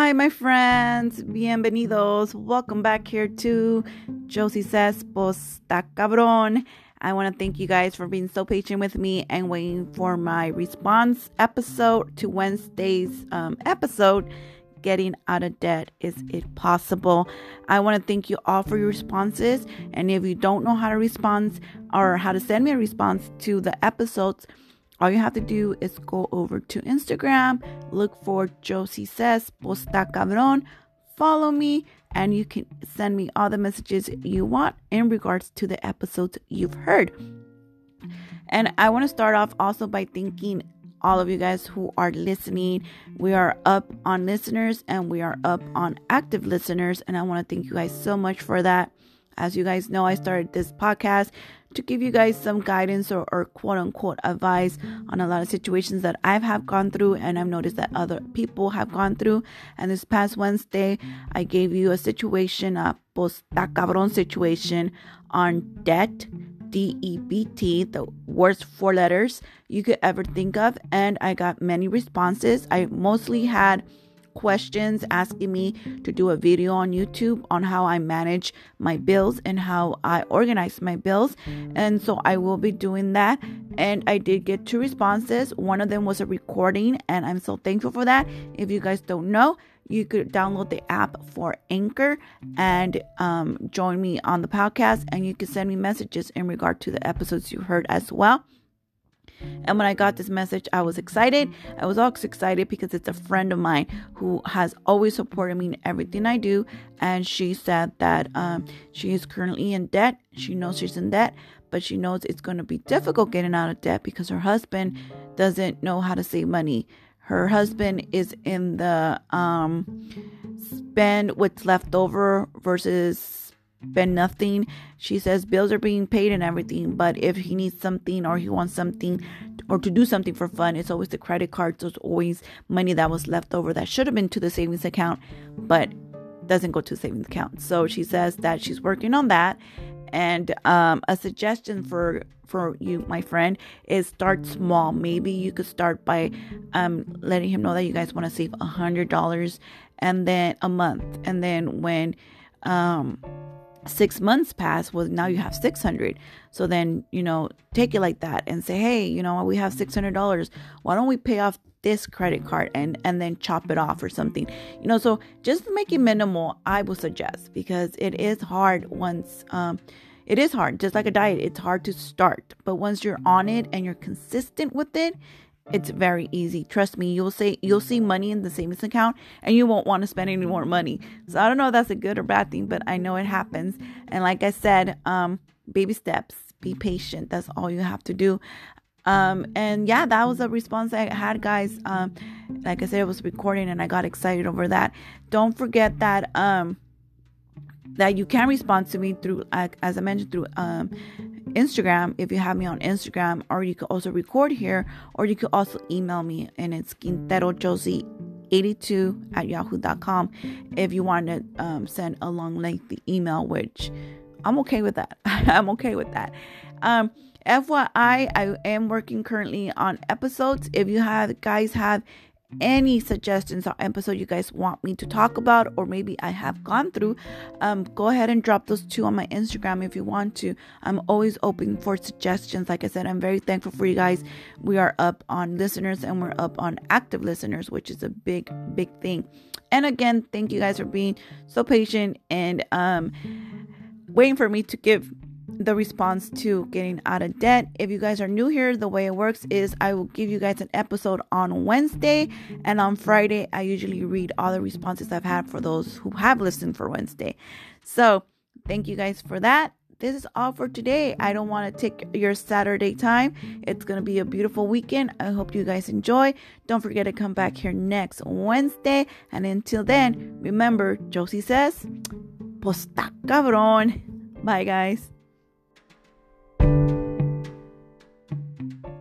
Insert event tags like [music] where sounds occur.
Hi, my friends. Bienvenidos. Welcome back here to Josie Says Posta Cabrón. I want to thank you guys for being so patient with me and waiting for my response episode to Wednesday's um, episode. Getting out of debt is it possible? I want to thank you all for your responses. And if you don't know how to respond or how to send me a response to the episodes, all you have to do is go over to Instagram, look for Josie Says Posta Cabron, follow me, and you can send me all the messages you want in regards to the episodes you've heard. And I want to start off also by thanking all of you guys who are listening. We are up on listeners and we are up on active listeners. And I want to thank you guys so much for that. As you guys know, I started this podcast to give you guys some guidance or, or quote unquote advice on a lot of situations that I've have gone through and I've noticed that other people have gone through. And this past Wednesday, I gave you a situation, a posta cabron situation on debt. D E B T, the worst four letters you could ever think of. And I got many responses. I mostly had questions asking me to do a video on YouTube on how I manage my bills and how I organize my bills. And so I will be doing that. And I did get two responses. One of them was a recording, and I'm so thankful for that. If you guys don't know, you could download the app for Anchor and um, join me on the podcast, and you can send me messages in regard to the episodes you heard as well. And when I got this message, I was excited. I was also excited because it's a friend of mine who has always supported me in everything I do. And she said that um, she is currently in debt. She knows she's in debt, but she knows it's going to be difficult getting out of debt because her husband doesn't know how to save money. Her husband is in the um, spend what's left over versus spend nothing. She says bills are being paid and everything, but if he needs something or he wants something or to do something for fun, it's always the credit card. So it's always money that was left over that should have been to the savings account, but doesn't go to the savings account. So she says that she's working on that. And um, a suggestion for for you, my friend, is start small. Maybe you could start by um, letting him know that you guys want to save a hundred dollars and then a month, and then when um six months pass well now you have 600 so then you know take it like that and say hey you know we have $600 why don't we pay off this credit card and and then chop it off or something? You know so just make it minimal i would suggest because it is hard once um it is hard just like a diet it's hard to start. But once you're on it and you're consistent with it it's very easy. Trust me, you'll say you'll see money in the savings account and you won't want to spend any more money. So I don't know if that's a good or bad thing, but I know it happens. And like I said, um, baby steps, be patient. That's all you have to do. Um, and yeah, that was a response I had, guys. Um, like I said, it was recording and I got excited over that. Don't forget that um that you can respond to me through as I mentioned through um Instagram if you have me on Instagram, or you could also record here, or you could also email me, and it's Quintero Josie 82 at yahoo.com if you want to um, send a long lengthy email, which I'm okay with that. [laughs] I'm okay with that. Um, FYI, I am working currently on episodes. If you have guys have any suggestions or episode you guys want me to talk about or maybe I have gone through, um, go ahead and drop those two on my Instagram if you want to. I'm always open for suggestions. Like I said, I'm very thankful for you guys. We are up on listeners and we're up on active listeners, which is a big, big thing. And again, thank you guys for being so patient and um, waiting for me to give the response to getting out of debt. If you guys are new here, the way it works is I will give you guys an episode on Wednesday, and on Friday, I usually read all the responses I've had for those who have listened for Wednesday. So, thank you guys for that. This is all for today. I don't want to take your Saturday time. It's going to be a beautiful weekend. I hope you guys enjoy. Don't forget to come back here next Wednesday. And until then, remember, Josie says, Posta cabron. Bye, guys.